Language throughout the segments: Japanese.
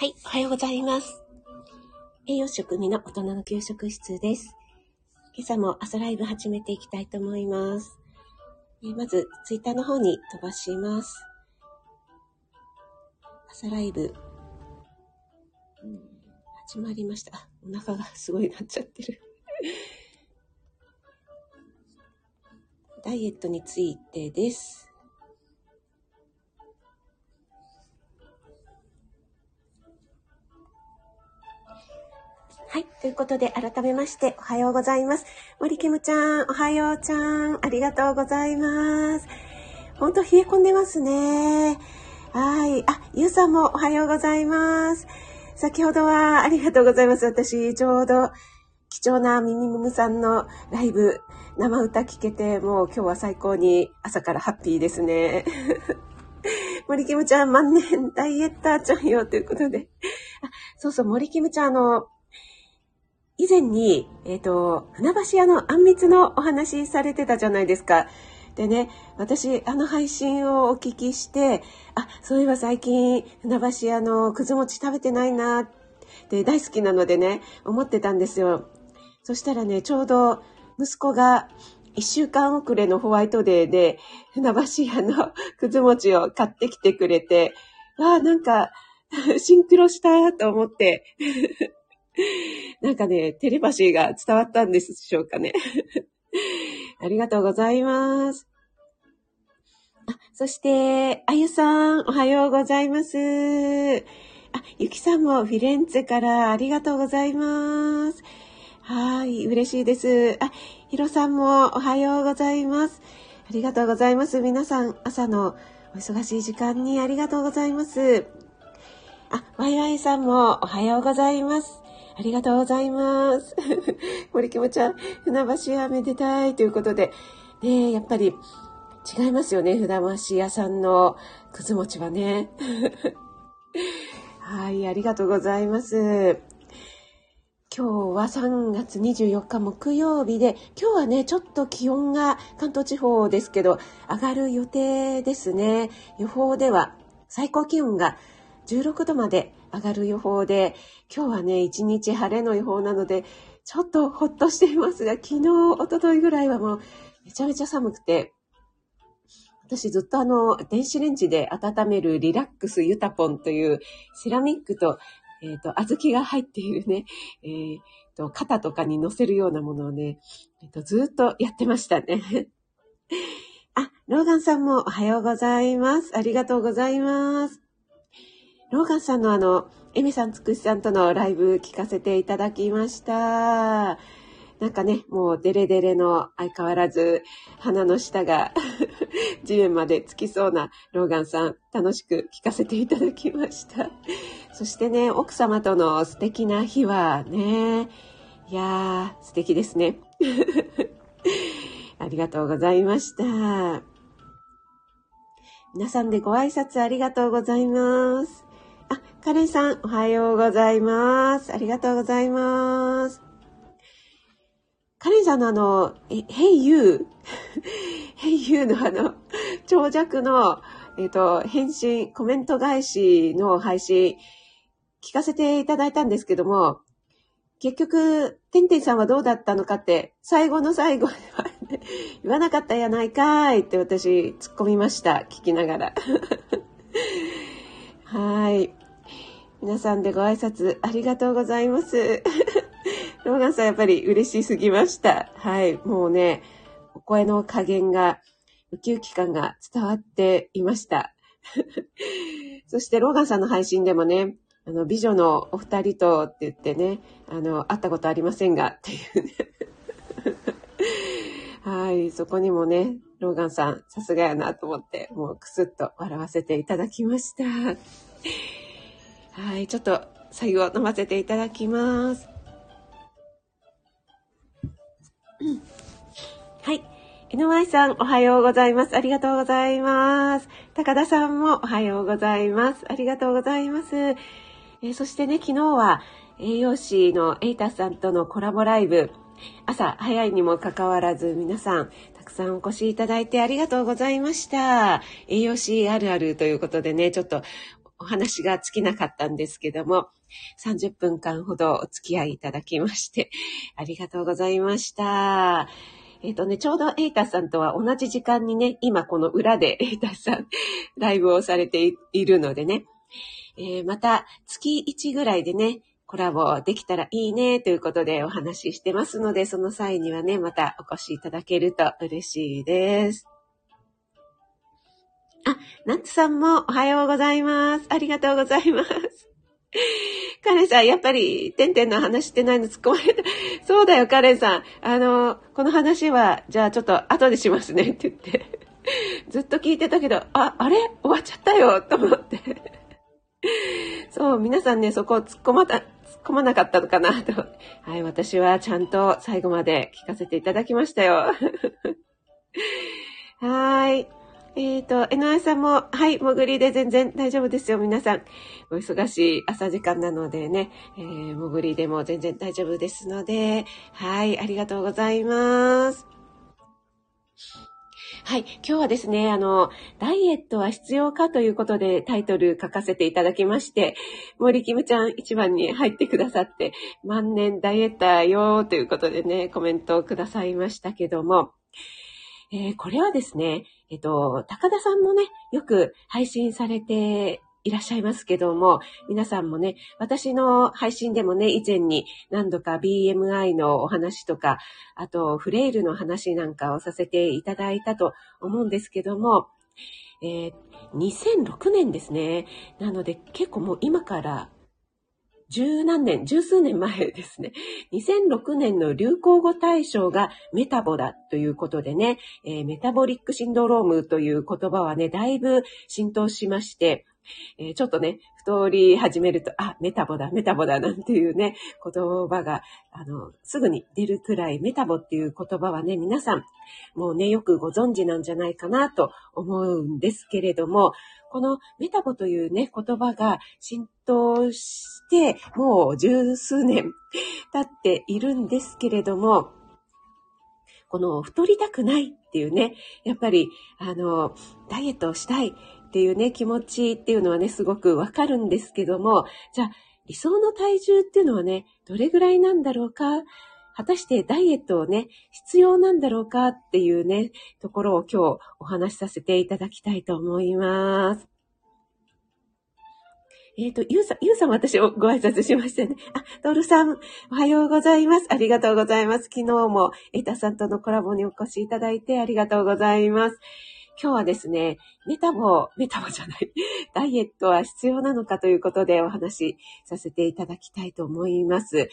はい、おはようございます。栄養食味の大人の給食室です。今朝も朝ライブ始めていきたいと思います。えまず、ツイッターの方に飛ばします。朝ライブ、うん、始まりました。お腹がすごいなっちゃってるダイエットについてです。いということで、改めまして、おはようございます。森キムちゃん、おはようちゃん、ありがとうございます。ほんと冷え込んでますね。はい。あ、ゆうさんもおはようございます。先ほどはありがとうございます。私、ちょうど、貴重なミニムムさんのライブ、生歌聴けて、もう今日は最高に朝からハッピーですね。森キムちゃん、万年ダイエッターちゃんよ、ということで。あそうそう、森キムちゃん、あの、以前に、えっ、ー、と、船橋屋のあんみつのお話されてたじゃないですか。でね、私、あの配信をお聞きして、あ、そういえば最近、船橋屋のくず餅食べてないなって大好きなのでね、思ってたんですよ。そしたらね、ちょうど息子が一週間遅れのホワイトデーで、船橋屋のくず餅を買ってきてくれて、わあ、なんか、シンクロしたと思って なんかね、テレパシーが伝わったんでしょうかね。ありがとうございます。あ、そして、あゆさん、おはようございます。あ、ゆきさんもフィレンツェからありがとうございます。はい、嬉しいです。あ、ひろさんもおはようございます。ありがとうございます。皆さん、朝のお忙しい時間にありがとうございます。あ、ワイワイさんもおはようございます。ありがとうございます。森きもちゃん、船橋屋めでたいということで、ねやっぱり違いますよね、船橋屋さんのくず餅はね。はい、ありがとうございます。今日は3月24日木曜日で、今日はね、ちょっと気温が関東地方ですけど、上がる予定ですね。予報では最高気温が16度まで上がる予報で、今日はね、一日晴れの予報なので、ちょっとほっとしていますが、昨日、おとといぐらいはもうめちゃめちゃ寒くて、私ずっとあの、電子レンジで温めるリラックスユタポンというセラミックと、えっ、ー、と、小豆が入っているね、えっ、ー、と、肩とかに乗せるようなものをね、えっ、ー、と、ずっとやってましたね。あ、ローガンさんもおはようございます。ありがとうございます。ローガンさんのあの、エミさんつくしさんとのライブ聞かせていただきました。なんかね、もうデレデレの相変わらず鼻の下が 地面までつきそうなローガンさん、楽しく聞かせていただきました。そしてね、奥様との素敵な日はね、いやー、素敵ですね。ありがとうございました。皆さんでご挨拶ありがとうございます。カレンさん、おはようございます。ありがとうございます。カレンさんのあの、え、Hey You Hey You のあの、長尺の、えっ、ー、と、返信、コメント返しの配信、聞かせていただいたんですけども、結局、てんてんさんはどうだったのかって、最後の最後では、言わなかったやないかいって私、突っ込みました。聞きながら。はい。皆さんでご挨拶ありがとうございます。ローガンさんやっぱり嬉しすぎました。はい。もうね、お声の加減が、ウキウキ感が伝わっていました。そしてローガンさんの配信でもね、あの、美女のお二人とって言ってね、あの、会ったことありませんが、っていうね。はい、そこにもね、ローガンさん、さすがやなと思って、もうクスッと笑わせていただきました。はい、ちょっと最後飲ませていただきます。はい。NY さん、おはようございます。ありがとうございます。高田さんもおはようございます。ありがとうございます。えー、そしてね、昨日は栄養士のエイタさんとのコラボライブ、朝早いにもかかわらず皆さん、たくさんお越しいただいてありがとうございました。栄養士あるあるということでね、ちょっとお話が尽きなかったんですけども、30分間ほどお付き合いいただきまして、ありがとうございました。えっ、ー、とね、ちょうどエイタさんとは同じ時間にね、今この裏でエイタさんライブをされているのでね、えー、また月1ぐらいでね、コラボできたらいいねということでお話ししてますので、その際にはね、またお越しいただけると嬉しいです。あ、ナッツさんもおはようございます。ありがとうございます。カレンさん、やっぱり、てんてんの話してないの突っ込まれた。そうだよ、カレンさん。あの、この話は、じゃあちょっと後でしますねって言って。ずっと聞いてたけど、あ、あれ？終わっちゃったよと思って。そう、皆さんね、そこを突っ込また、突っ込まなかったのかなと。はい、私はちゃんと最後まで聞かせていただきましたよ。はい。えっ、ー、と、NI さんも、はい、潜りで全然大丈夫ですよ、皆さん。お忙しい朝時間なのでね、えー、潜りでも全然大丈夫ですので、はい、ありがとうございます。はい。今日はですね、あの、ダイエットは必要かということでタイトル書かせていただきまして、森キムちゃん一番に入ってくださって、万年ダイエッターよということでね、コメントをくださいましたけども、えー、これはですね、えっと、高田さんもね、よく配信されていらっしゃいますけども、皆さんもね、私の配信でもね、以前に何度か BMI のお話とか、あとフレイルの話なんかをさせていただいたと思うんですけども、えー、2006年ですね。なので結構もう今から十何年、十数年前ですね。2006年の流行語大賞がメタボだということでね、えー、メタボリックシンドロームという言葉はね、だいぶ浸透しまして、えー、ちょっとね、太り始めると、あ、メタボだ、メタボだ、なんていうね、言葉が、あの、すぐに出るくらい、メタボっていう言葉はね、皆さん、もうね、よくご存知なんじゃないかなと思うんですけれども、このメタボというね、言葉が浸透して、もう十数年経っているんですけれども、この太りたくないっていうね、やっぱり、あの、ダイエットをしたいっていうね、気持ちっていうのはね、すごくわかるんですけども、じゃあ、理想の体重っていうのはね、どれぐらいなんだろうか？果たしてダイエットをね、必要なんだろうかっていうね、ところを今日お話しさせていただきたいと思います。えっ、ー、と、ゆうさん、ゆうさん私ご挨拶しましたね。あ、トールさん、おはようございます。ありがとうございます。昨日も、エタさんとのコラボにお越しいただいてありがとうございます。今日はですね、メタボ、メタボじゃない、ダイエットは必要なのかということでお話しさせていただきたいと思います。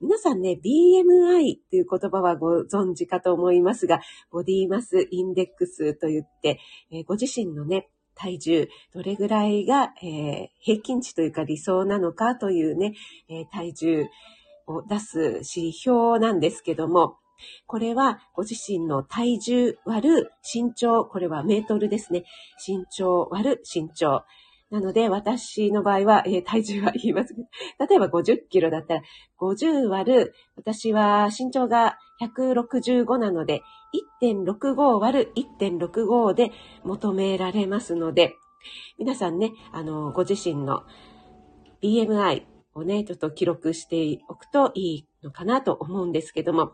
皆さんね、BMI という言葉はご存知かと思いますが、ボディマスインデックスと言って、えー、ご自身のね、体重、どれぐらいが、えー、平均値というか理想なのかというね、えー、体重を出す指標なんですけども、これはご自身の体重割る身長、これはメートルですね。身長割る身長。なので、私の場合は、えー、体重は言いますけど、例えば50キロだったら、50割る、私は身長が165なので、1.65割る1.65で求められますので、皆さんね、あの、ご自身の BMI をね、ちょっと記録しておくといいのかなと思うんですけども、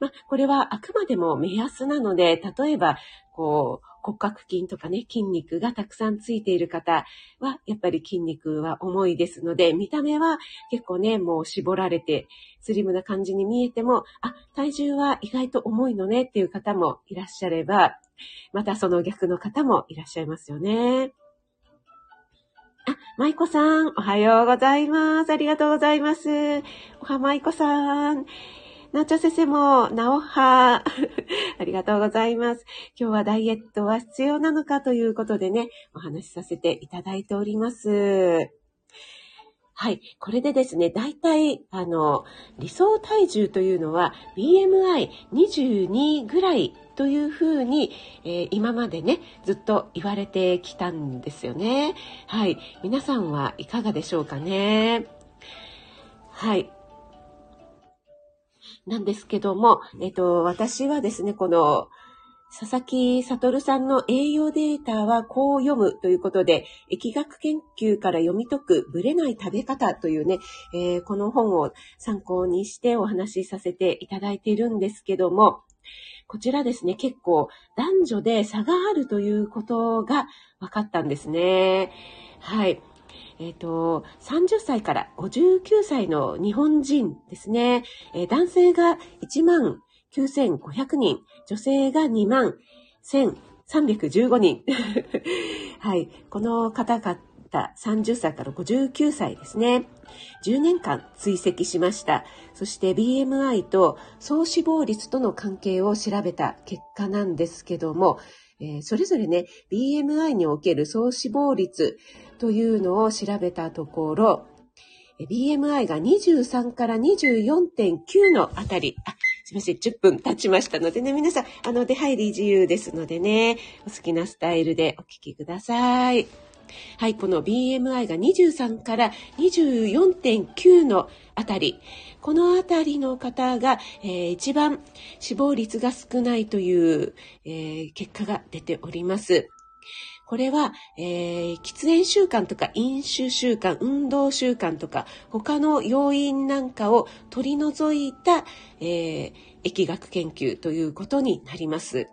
まあ、これはあくまでも目安なので、例えば、こう、骨格筋とかね、筋肉がたくさんついている方は、やっぱり筋肉は重いですので、見た目は結構ね、もう絞られて、スリムな感じに見えても、あ、体重は意外と重いのねっていう方もいらっしゃれば、またその逆の方もいらっしゃいますよね。あ、舞子さん、おはようございます。ありがとうございます。おは舞子さん。なおちゃ先生も、なおは、ありがとうございます。今日はダイエットは必要なのかということでね、お話しさせていただいております。はい。これでですね、大体、あの、理想体重というのは BMI22 ぐらいというふうに、えー、今までね、ずっと言われてきたんですよね。はい。皆さんはいかがでしょうかね。はい。なんですけども、えっと、私はですね、この佐々木悟さんの栄養データはこう読むということで、疫学研究から読み解くブレない食べ方というね、えー、この本を参考にしてお話しさせていただいているんですけども、こちらですね、結構男女で差があるということが分かったんですね。はい。えっ、ー、と、30歳から59歳の日本人ですね。えー、男性が1万9500人、女性が2万1315人。はい。この方々、30歳から59歳ですね。10年間追跡しました。そして BMI と総脂肪率との関係を調べた結果なんですけども、えー、それぞれね、BMI における総脂肪率というのを調べたところ、BMI が23から24.9のあたり、あ、すいません、10分経ちましたのでね、皆さん、あの、出入り自由ですのでね、お好きなスタイルでお聞きください。はい、この BMI が23から24.9のあたり、このあたりの方が、えー、一番死亡率が少ないという、えー、結果が出ております。これは、えー、喫煙習慣とか飲酒習慣、運動習慣とか、他の要因なんかを取り除いた、えー、疫学研究ということになります。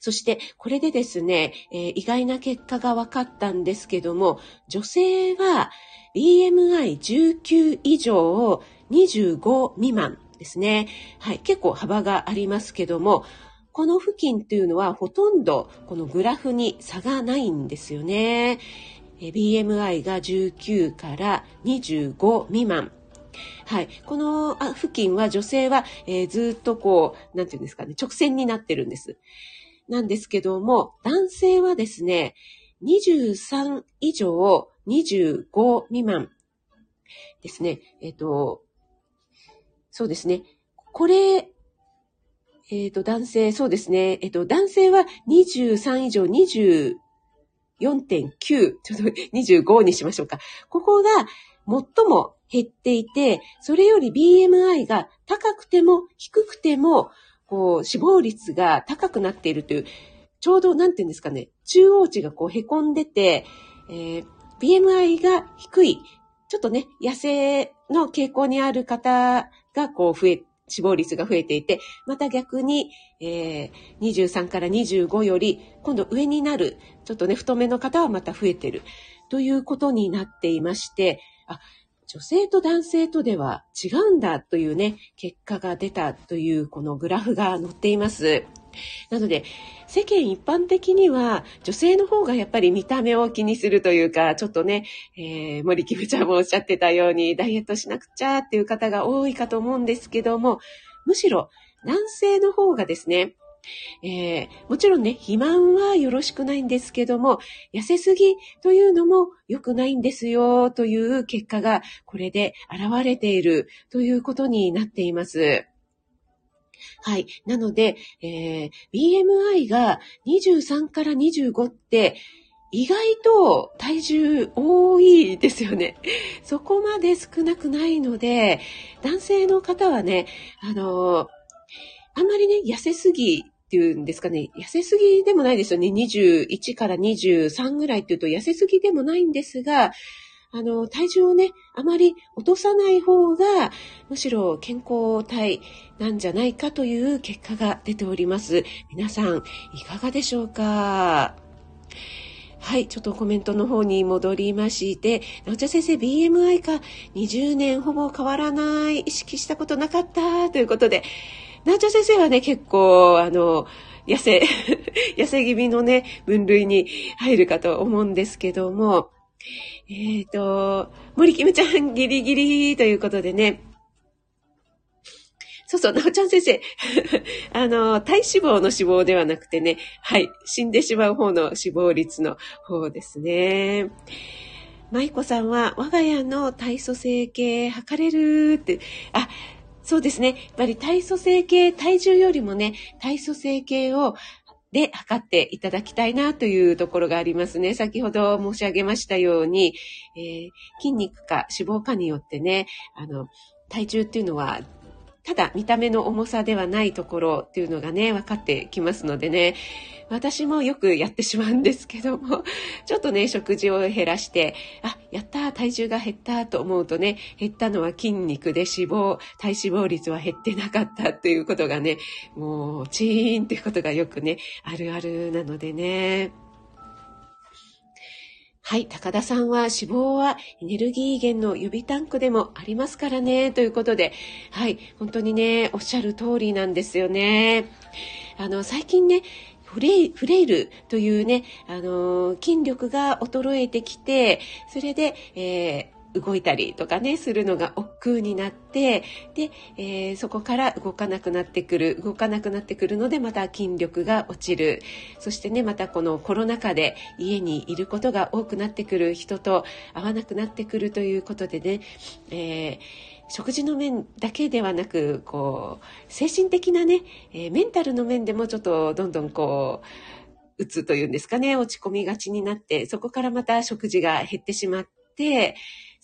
そして、これでですね、えー、意外な結果が分かったんですけども、女性は BMI19 以上を25未満ですね。はい、結構幅がありますけども、この付近っていうのはほとんどこのグラフに差がないんですよね。BMI が19から25未満。はい。この付近は女性は、えー、ずっとこう、なんていうんですかね、直線になってるんです。なんですけども、男性はですね、23以上25未満ですね。えっ、ー、と、そうですね。これ、えっ、ー、と、男性、そうですね。えっ、ー、と、男性は23以上24.9、ちょっと25にしましょうか。ここが最も減っていて、それより BMI が高くても低くても、こう、死亡率が高くなっているという、ちょうど、なんていうんですかね、中央値がこう、凹んでて、えー、BMI が低い、ちょっとね、痩せの傾向にある方が、こう、増え死亡率が増えていて、また逆に、えー、23から25より今度上になる、ちょっとね、太めの方はまた増えてるということになっていまして、あ、女性と男性とでは違うんだというね、結果が出たというこのグラフが載っています。なので、世間一般的には女性の方がやっぱり見た目を気にするというか、ちょっとね、えー、森キムちゃんもおっしゃってたように、ダイエットしなくちゃっていう方が多いかと思うんですけども、むしろ男性の方がですね、えー、もちろんね、肥満はよろしくないんですけども、痩せすぎというのも良くないんですよという結果がこれで現れているということになっています。はい。なので、えー、BMI が23から25って、意外と体重多いですよね。そこまで少なくないので、男性の方はね、あの、あんまりね、痩せすぎっていうんですかね、痩せすぎでもないですよね。21から23ぐらいっていうと痩せすぎでもないんですが、あの、体重をね、あまり落とさない方が、むしろ健康体なんじゃないかという結果が出ております。皆さん、いかがでしょうか？はい、ちょっとコメントの方に戻りまして、なおちゃ先生、BMI か？20年ほぼ変わらない、意識したことなかった？ということで、なおちゃ先生はね、結構、あの、痩せ、痩せ気味のね、分類に入るかと思うんですけども、えっ、ー、と、森キムちゃんギリギリということでね。そうそう、なおちゃん先生。あの、体脂肪の脂肪ではなくてね、はい、死んでしまう方の死亡率の方ですね。舞子さんは、我が家の体組成計測れるって、あ、そうですね。やっぱり体組成計、体重よりもね、体組成計をで測っていただきたいなというところがありますね。先ほど申し上げましたように、えー、筋肉か脂肪かによってね、あの、体重っていうのはただ見た目の重さではないところっていうのがね、分かってきますのでね、私もよくやってしまうんですけども、ちょっとね、食事を減らして、あ、やった、体重が減ったと思うとね、減ったのは筋肉で脂肪、体脂肪率は減ってなかったということがね、もう、チーンっていうことがよくね、あるあるなのでね。はい、高田さんは脂肪はエネルギー源の予備タンクでもありますからね、ということで、はい、本当にね、おっしゃる通りなんですよね。あの、最近ね、フレイフレイルというね、あの筋力が衰えてきて、それで、えー動いたりとかね、するのが億劫になって、で、えー、そこから動かなくなってくる、動かなくなってくるので、また筋力が落ちる。そしてね、またこのコロナ禍で家にいることが多くなってくる人と会わなくなってくるということでね、えー食事の面だけではなく、こう、精神的なね、えー、メンタルの面でもちょっとどんどんこう、うつというんですかね、落ち込みがちになって、そこからまた食事が減ってしまって、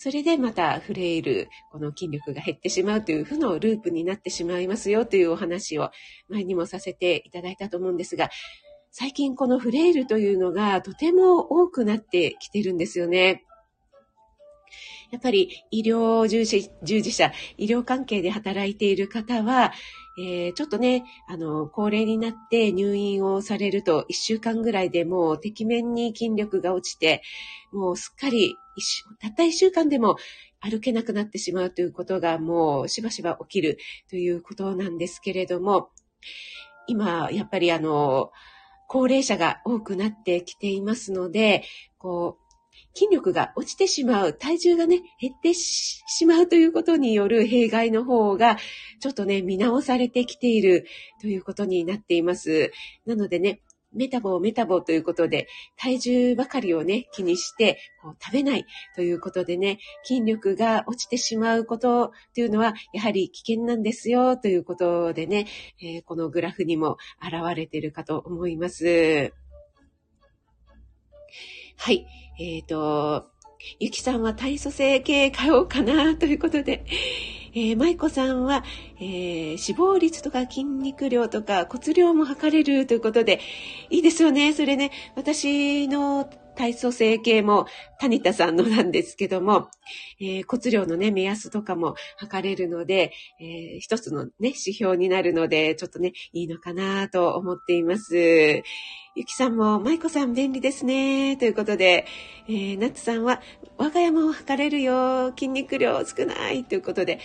それでまたフレイル、この筋力が減ってしまうという負のループになってしまいますよというお話を前にもさせていただいたと思うんですが、最近このフレイルというのがとても多くなってきてるんですよね。やっぱり医療従事従事者、医療関係で働いている方は、えー、ちょっとね、あの、高齢になって入院をされると1週間ぐらいでもうてきめんに筋力が落ちて、もうすっかりたった1週間でも歩けなくなってしまうということがもうしばしば起きるということなんですけれども、今、やっぱりあの、高齢者が多くなってきていますので、こう、筋力が落ちてしまう、体重がね、減ってしまうということによる弊害の方が、ちょっとね、見直されてきているということになっています。なのでね、メタボ、メタボということで、体重ばかりをね、気にして、こう食べないということでね、筋力が落ちてしまうことというのは、やはり危険なんですよ、ということでね、えー、このグラフにも現れているかと思います。はい。えっ、ー、と、ゆきさんは体組成系買おうかなということで、えー、舞子さんは、えー、脂肪率とか筋肉量とか骨量も測れるということで、いいですよね。それね、私の体組成計も谷田さんのなんですけども、えー、骨量のね、目安とかも測れるので、えー、一つのね、指標になるので、ちょっとね、いいのかなと思っています。ゆきさんも、まいこさん便利ですね。ということで、えー、ナッツさんは、我が家も測れるよ。筋肉量少ない。ということで、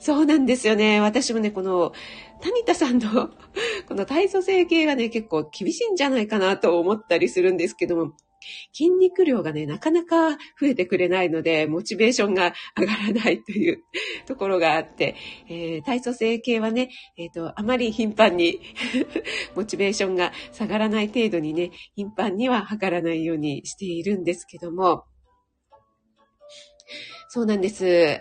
そうなんですよね。私もね、この、谷田さんのこの体組成計がね、結構厳しいんじゃないかなと思ったりするんですけども、筋肉量がね、なかなか増えてくれないので、モチベーションが上がらないという ところがあって、えー、体組成計はね、えっ、ー、と、あまり頻繁に モチベーションが下がらない程度にね、頻繁には測らないようにしているんですけども、そうなんです。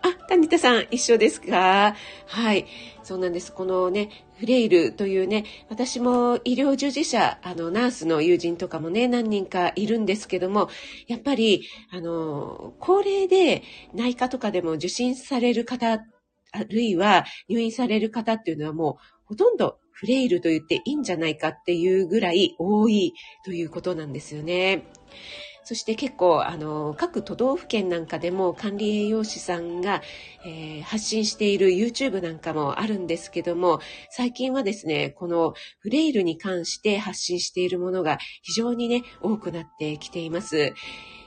あ、谷田さん、一緒ですか？はい。そうなんです。このね、フレイルというね、私も医療従事者、あの、ナースの友人とかもね、何人かいるんですけども、やっぱり、あの、高齢で内科とかでも受診される方、あるいは入院される方っていうのはもう、ほとんどフレイルと言っていいんじゃないかっていうぐらい多いということなんですよね。そして結構、あの、各都道府県なんかでも管理栄養士さんが、えー、発信している YouTube なんかもあるんですけども、最近はですね、このフレイルに関して発信しているものが非常にね、多くなってきています。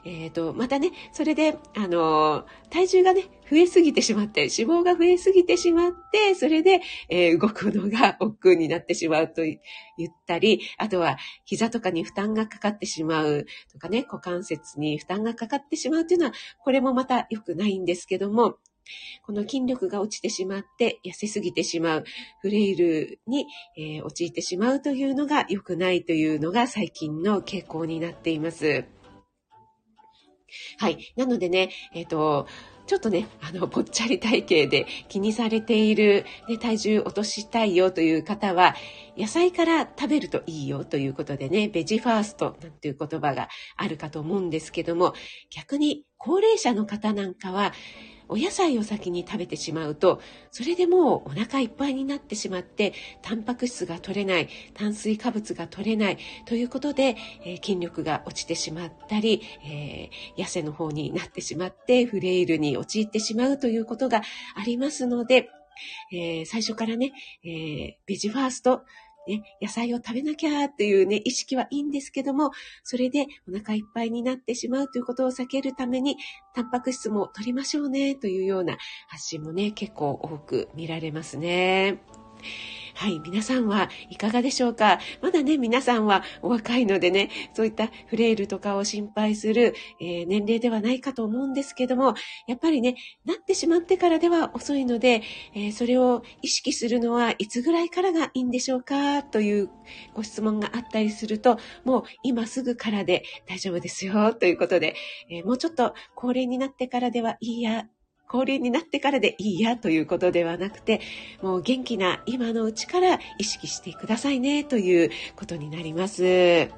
えっ、ー、と、またね、それで、あの、体重がね、増えすぎてしまって、脂肪が増えすぎてしまって、それで、えー、動くのが億劫になってしまうと言ったり、あとは、膝とかに負担がかかってしまうとかね、股関節に負担がかかってしまうというのは、これもまた良くないんですけども、この筋力が落ちてしまって痩せすぎてしまう、フレイルに、えー、陥ってしまうというのが良くないというのが最近の傾向になっています。はい。なのでね、えっ、ー、と、ちょっとね、あの、ぽっちゃり体型で気にされている、ね、体重落としたいよという方は、野菜から食べるといいよということでね、ベジファーストなんていう言葉があるかと思うんですけども、逆に高齢者の方なんかは、お野菜を先に食べてしまうと、それでもうお腹いっぱいになってしまって、タンパク質が取れない、炭水化物が取れないということで、えー、筋力が落ちてしまったり、えー、痩せの方になってしまって、フレイルに陥ってしまうということがありますので、えー、最初からね、えー、ベジファースト、ね、野菜を食べなきゃっていうね、意識はいいんですけども、それでお腹いっぱいになってしまうということを避けるために、タンパク質も取りましょうねというような発信もね、結構多く見られますね。はい、皆さんはいかがでしょうか？まだね、皆さんはお若いのでね、そういったフレイルとかを心配する、えー、年齢ではないかと思うんですけども、やっぱりね、なってしまってからでは遅いので、えー、それを意識するのはいつぐらいからがいいんでしょうか？というご質問があったりすると、もう今すぐからで大丈夫ですよ。ということで、えー、もうちょっと高齢になってからではいいや高齢になってからでいいやということではなくて、もう元気な今のうちから意識してくださいねということになります。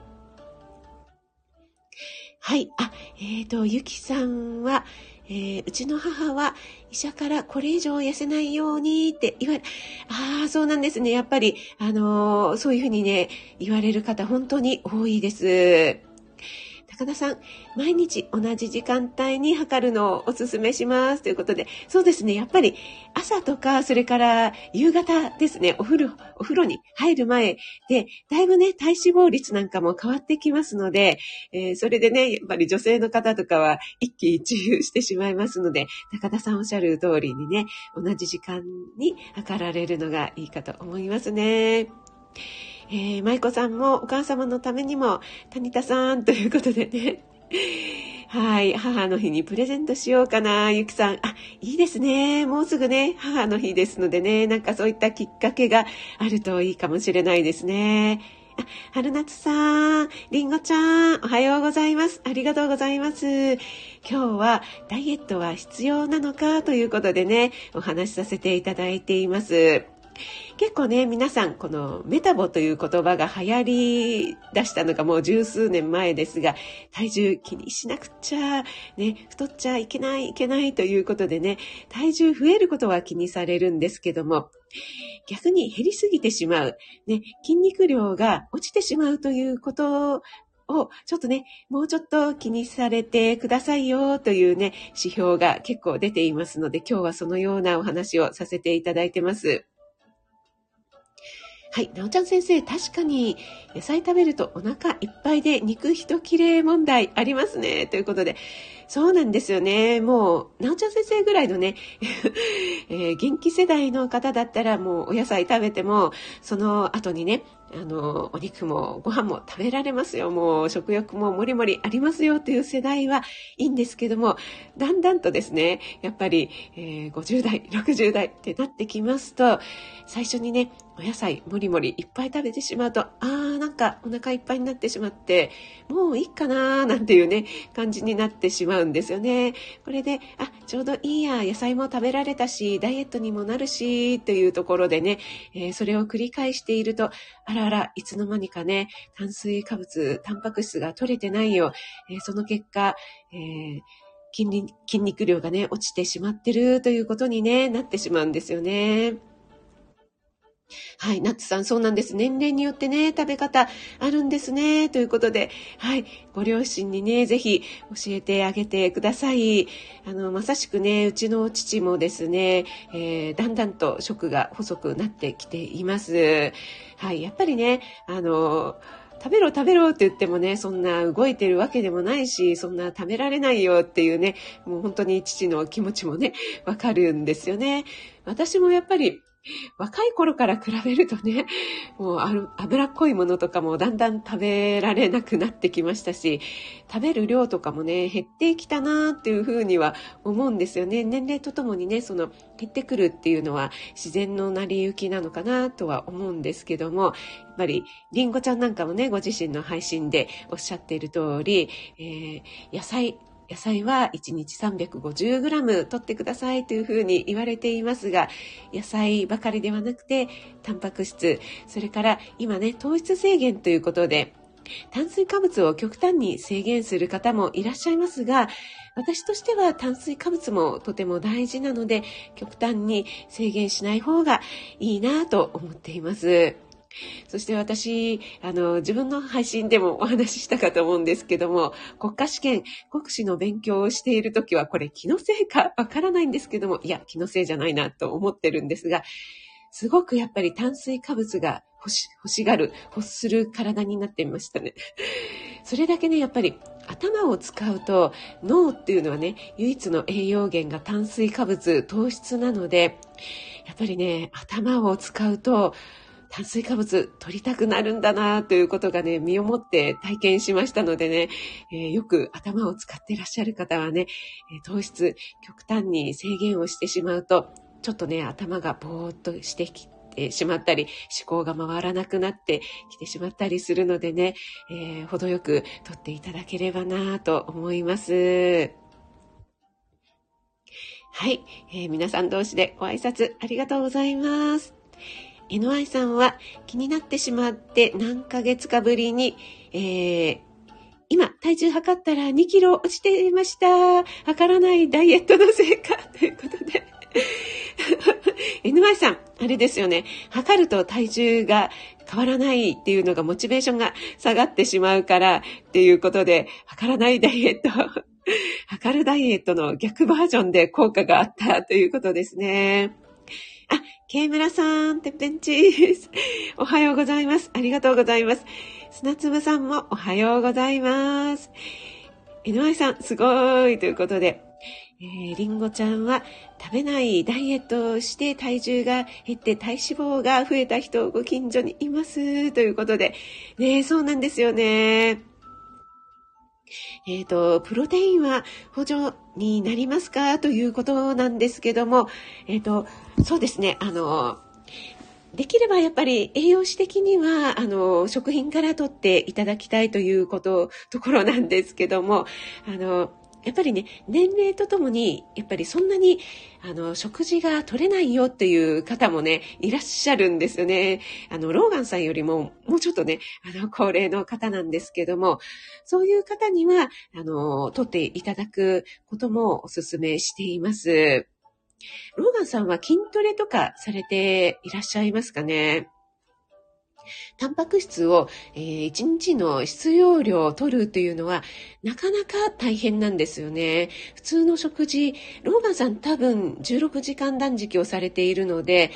はい。あ、えっ、ー、と、ゆきさんは、えー、うちの母は医者からこれ以上痩せないようにって言われ、ああ、そうなんですね。やっぱり、あのー、そういうふうにね、言われる方本当に多いです。高田さん、毎日同じ時間帯に測るのをお勧めします。ということで、そうですね、やっぱり朝とか、それから夕方ですね、お風呂、お風呂に入る前で、だいぶね、体脂肪率なんかも変わってきますので、えー、それでね、やっぱり女性の方とかは一喜一憂してしまいますので、高田さんおっしゃる通りにね、同じ時間に測られるのがいいかと思いますね。えー、舞子さんもお母様のためにも、谷田さんということでね。はい。母の日にプレゼントしようかな。ゆきさん。あ、いいですね。もうすぐね、母の日ですのでね、なんかそういったきっかけがあるといいかもしれないですね。あ、春夏さん、りんごちゃん、おはようございます。ありがとうございます。今日はダイエットは必要なのかということでね、お話しさせていただいています。結構ね、皆さん、このメタボという言葉が流行り出したのがもう十数年前ですが、体重気にしなくちゃ、ね、太っちゃいけない、いけないということでね、体重増えることは気にされるんですけども、逆に減りすぎてしまう、ね、筋肉量が落ちてしまうということをちょっとね、もうちょっと気にされてくださいよというね、指標が結構出ていますので、今日はそのようなお話をさせていただいてます。はい。なおちゃん先生、確かに野菜食べるとお腹いっぱいで肉一切れ問題ありますね。ということで、そうなんですよね。もう、なおちゃん先生ぐらいのね、えー、元気世代の方だったらもうお野菜食べても、その後にね、あの、お肉もご飯も食べられますよ。もう食欲ももりもりありますよという世代はいいんですけども、だんだんとですね、やっぱり、えー、50代、60代ってなってきますと、最初にね、お野菜もりもりいっぱい食べてしまうと、あーなんかお腹いっぱいになってしまって、もういいかなーなんていうね、感じになってしまうんですよね。これで、あ、ちょうどいいや、野菜も食べられたし、ダイエットにもなるし、というところでね、えー、それを繰り返していると、あららら、いつの間にかね、炭水化物、タンパク質が取れてないよ。えー、その結果、えー筋肉量がね、落ちてしまってるということにね、なってしまうんですよね。はい、ナッツさん、そうなんです。年齢によってね、食べ方あるんですね。ということで、はい、ご両親にね、ぜひ教えてあげてください。あの、まさしくね、うちの父もですね、えー、だんだんと食が細くなってきています。はい、やっぱりね、あの、食べろ食べろって言ってもね、そんな動いてるわけでもないし、そんな食べられないよっていうね、もう本当に父の気持ちもね、わかるんですよね。私もやっぱり 若い頃から比べるとね、もう脂っこいものとかもだんだん食べられなくなってきましたし、食べる量とかもね、減ってきたなっていうふうには思うんですよね。年齢とともにね、その減ってくるっていうのは自然の成り行きなのかなとは思うんですけども、やっぱりりんごちゃんなんかもね、ご自身の配信でおっしゃっている通り、えー、野菜、野菜は1日 350g 取ってくださいというふうに言われていますが、野菜ばかりではなくて、タンパク質、それから今ね、糖質制限ということで、炭水化物を極端に制限する方もいらっしゃいますが、私としては炭水化物もとても大事なので、極端に制限しない方がいいなと思っています。そして私、あの、自分の配信でもお話ししたかと思うんですけども、国家試験、国試の勉強をしているときは、これ気のせいか わからないんですけども、いや、気のせいじゃないなと思ってるんですが、すごくやっぱり炭水化物が欲し欲しがる、欲する体になってみましたね。それだけね、やっぱり頭を使うと脳っていうのはね、唯一の栄養源が炭水化物、糖質なので、やっぱりね、頭を使うと炭水化物取りたくなるんだなということがね、身をもって体験しましたのでね、えー、よく頭を使っていらっしゃる方はね、糖質極端に制限をしてしまうと、ちょっとね、頭がぼーっとしてきてしまったり、思考が回らなくなってきてしまったりするのでね、えー、程よくとっていただければなと思います。はい、えー、皆さん同士でご挨拶ありがとうございます。NY さんは気になってしまって何ヶ月かぶりに、えー、今、体重測ったら2キロ落ちていました。測らないダイエットの成果 ということで NY さん、あれですよね。測ると体重が変わらないっていうのがモチベーションが下がってしまうからっていうことで、測らないダイエット、測るダイエットの逆バージョンで効果があったということですね。あ、ケイムラさん、てっぺんチーズ。おはようございます。ありがとうございます。砂粒さんもおはようございます。NY さん、すごいということで、えー、りんごちゃんは食べないダイエットをして体重が減って体脂肪が増えた人ご近所にいますということで、ね、そうなんですよね。えっ、ー、と、プロテインは補助になりますか？ということなんですけども、えっ、ー、と、そうですね、あの、できればやっぱり栄養士的には、あの、食品から取っていただきたいということ、ところなんですけども、あの、やっぱりね、年齢とともに、やっぱりそんなに、あの、食事が取れないよっていう方もね、いらっしゃるんですよね。あの、ローガンさんよりも、もうちょっとね、あの、高齢の方なんですけども、そういう方には、あの、取っていただくこともお勧めしています。ローガンさんは筋トレとかされていらっしゃいますかね？タンパク質を、えー、1日の必要量を取るというのは、なかなか大変なんですよね。普通の食事、ローマンさん多分16時間断食をされているので、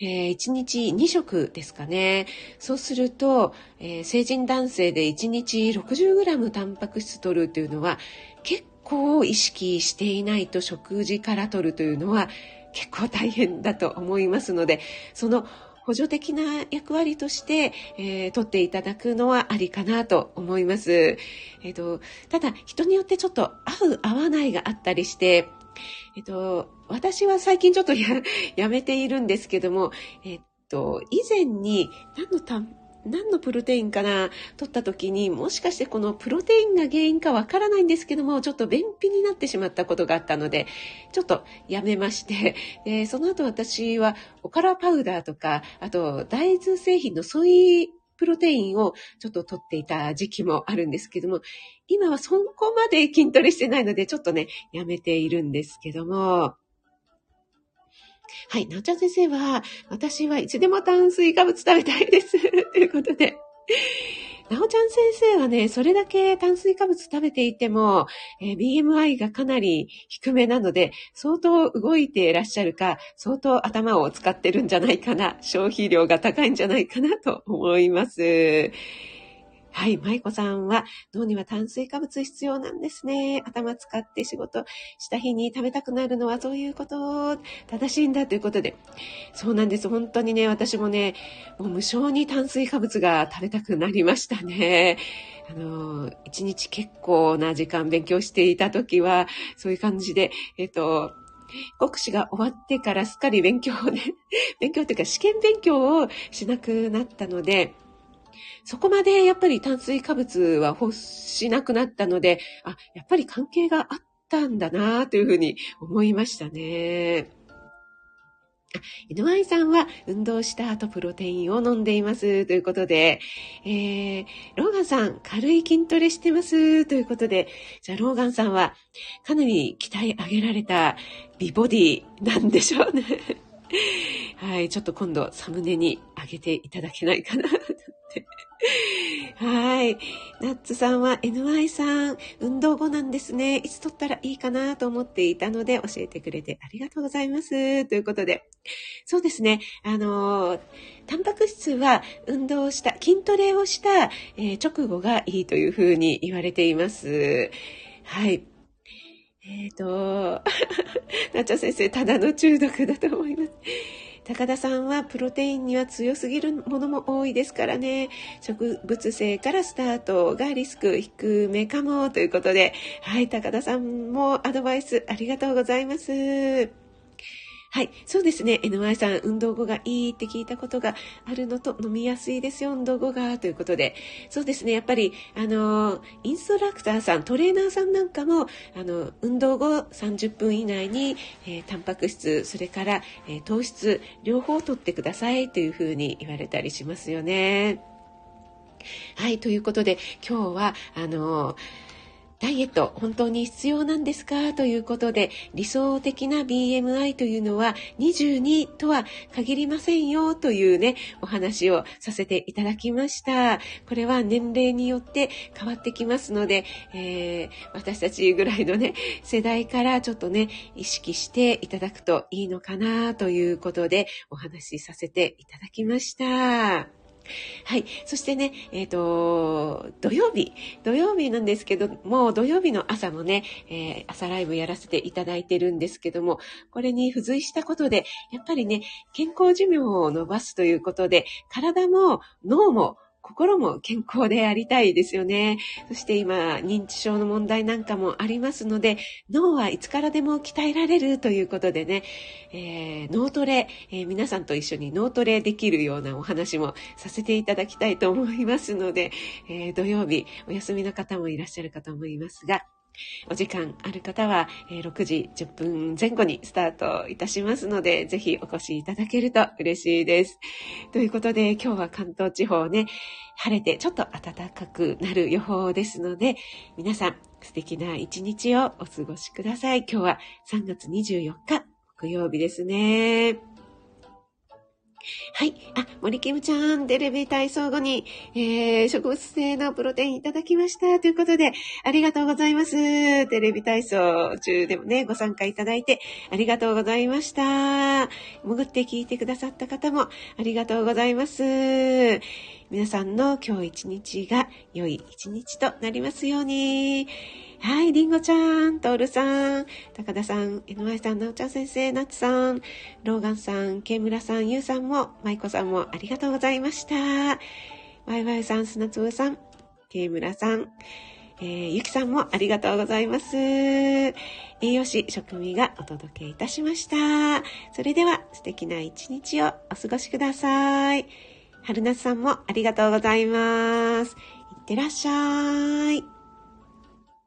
えー、1日2食ですかね。そうすると、えー、成人男性で1日 60g タンパク質取るというのは、結構意識していないと食事から取るというのは結構大変だと思いますので、その補助的な役割として、えー、取っていただくのはありかなと思います。えっ、ー、と、ただ、人によってちょっと合う合わないがあったりして、えっ、ー、と、私は最近ちょっとや、やめているんですけども、えっと、以前に何のた何のプロテインかな？取った時に、もしかしてこのプロテインが原因かわからないんですけども、ちょっと便秘になってしまったことがあったので、ちょっとやめまして、でその後私はおからパウダーとか、あと大豆製品のソイプロテインをちょっと取っていた時期もあるんですけども、今はそこまで筋トレしてないので、ちょっとね、やめているんですけども、はい。なおちゃん先生は、私はいつでも炭水化物食べたいです。ということで。なおちゃん先生はね、それだけ炭水化物食べていても、えー、BMI がかなり低めなので、相当動いていらっしゃるか、相当頭を使ってるんじゃないかな、消費量が高いんじゃないかなと思います。はい、舞子さんは、脳には炭水化物必要なんですね。頭使って仕事した日に食べたくなるのはそういうこと、正しいんだということで。そうなんです。本当にね、私もね、もう無性に炭水化物が食べたくなりましたね。あの、一日結構な時間勉強していた時は、そういう感じで、えっと、国試が終わってからすっかり勉強をね、勉強というか試験勉強をしなくなったので、そこまでやっぱり炭水化物は欲しなくなったので、あ、やっぱり関係があったんだなというふうに思いましたね。NY さんは運動した後プロテインを飲んでいます。ということで、えー、ローガンさん、軽い筋トレしてます。ということで、じゃあローガンさんはかなり鍛え上げられた美ボディなんでしょうね。はい、ちょっと今度サムネに上げていただけないかな。はい。ナッツさんは NY さん、運動後なんですね。いつ撮ったらいいかなと思っていたので教えてくれてありがとうございます。ということで。そうですね。あのー、タンパク質は運動した、筋トレをした、えー、直後がいいというふうに言われています。はい。えっ、ー、と、なっちゃん先生、ただの中毒だと思います。高田さんはプロテインには強すぎるものも多いですからね。植物性からスタートがリスク低めかもということで、はい、高田さんもアドバイスありがとうございます。はい。そうですね。NY さん、運動後がいいって聞いたことがあるのと、飲みやすいですよ、運動後が、ということで。そうですね。やっぱり、あの、インストラクターさん、トレーナーさんなんかも、あの、運動後30分以内に、えー、タンパク質、それから、えー、糖質、両方取ってくださいというふうに言われたりしますよね。はい。ということで、今日は、あの、ダイエット本当に必要なんですか？ということで理想的な BMI というのは22とは限りませんよというねお話をさせていただきましたこれは年齢によって変わってきますので、えー、私たちぐらいのね世代からちょっとね意識していただくといいのかなということでお話しさせていただきました。はい。そしてね、えっ、ー、と、土曜日、土曜日なんですけども、土曜日の朝もね、えー、朝ライブやらせていただいてるんですけども、これに付随したことで、やっぱりね、健康寿命を伸ばすということで、体も脳も心も健康でありたいですよね。そして今、認知症の問題なんかもありますので、脳はいつからでも鍛えられるということでね、えー、脳トレ、えー、皆さんと一緒に脳トレできるようなお話もさせていただきたいと思いますので、えー、土曜日、お休みの方もいらっしゃるかと思いますが、お時間ある方は、え6時10分前後にスタートいたしますので、ぜひお越しいただけると嬉しいです。ということで、今日は関東地方ね、晴れてちょっと暖かくなる予報ですので、皆さん素敵な一日をお過ごしください。今日は3月24日木曜日ですね。はい。あ、森キムちゃん、テレビ体操後に、えー、植物性のプロテインいただきました。ということで、ありがとうございます。テレビ体操中でもね、ご参加いただいて、ありがとうございました。潜って聞いてくださった方も、ありがとうございます。皆さんの今日一日が良い一日となりますように。はい、りんごちゃん、トールさん、高田さん、NY さん、なおちゃん先生、なつさん、ローガンさん、ケイムラさん、ゆうさんも、マイコさんもありがとうございました。ワイワイさん、砂粒さん、ケイムラさん、えー、ゆきさんもありがとうございます。栄養士食味がお届けいたしました。それでは素敵な一日をお過ごしください。春夏さんもありがとうございます。いってらっしゃい。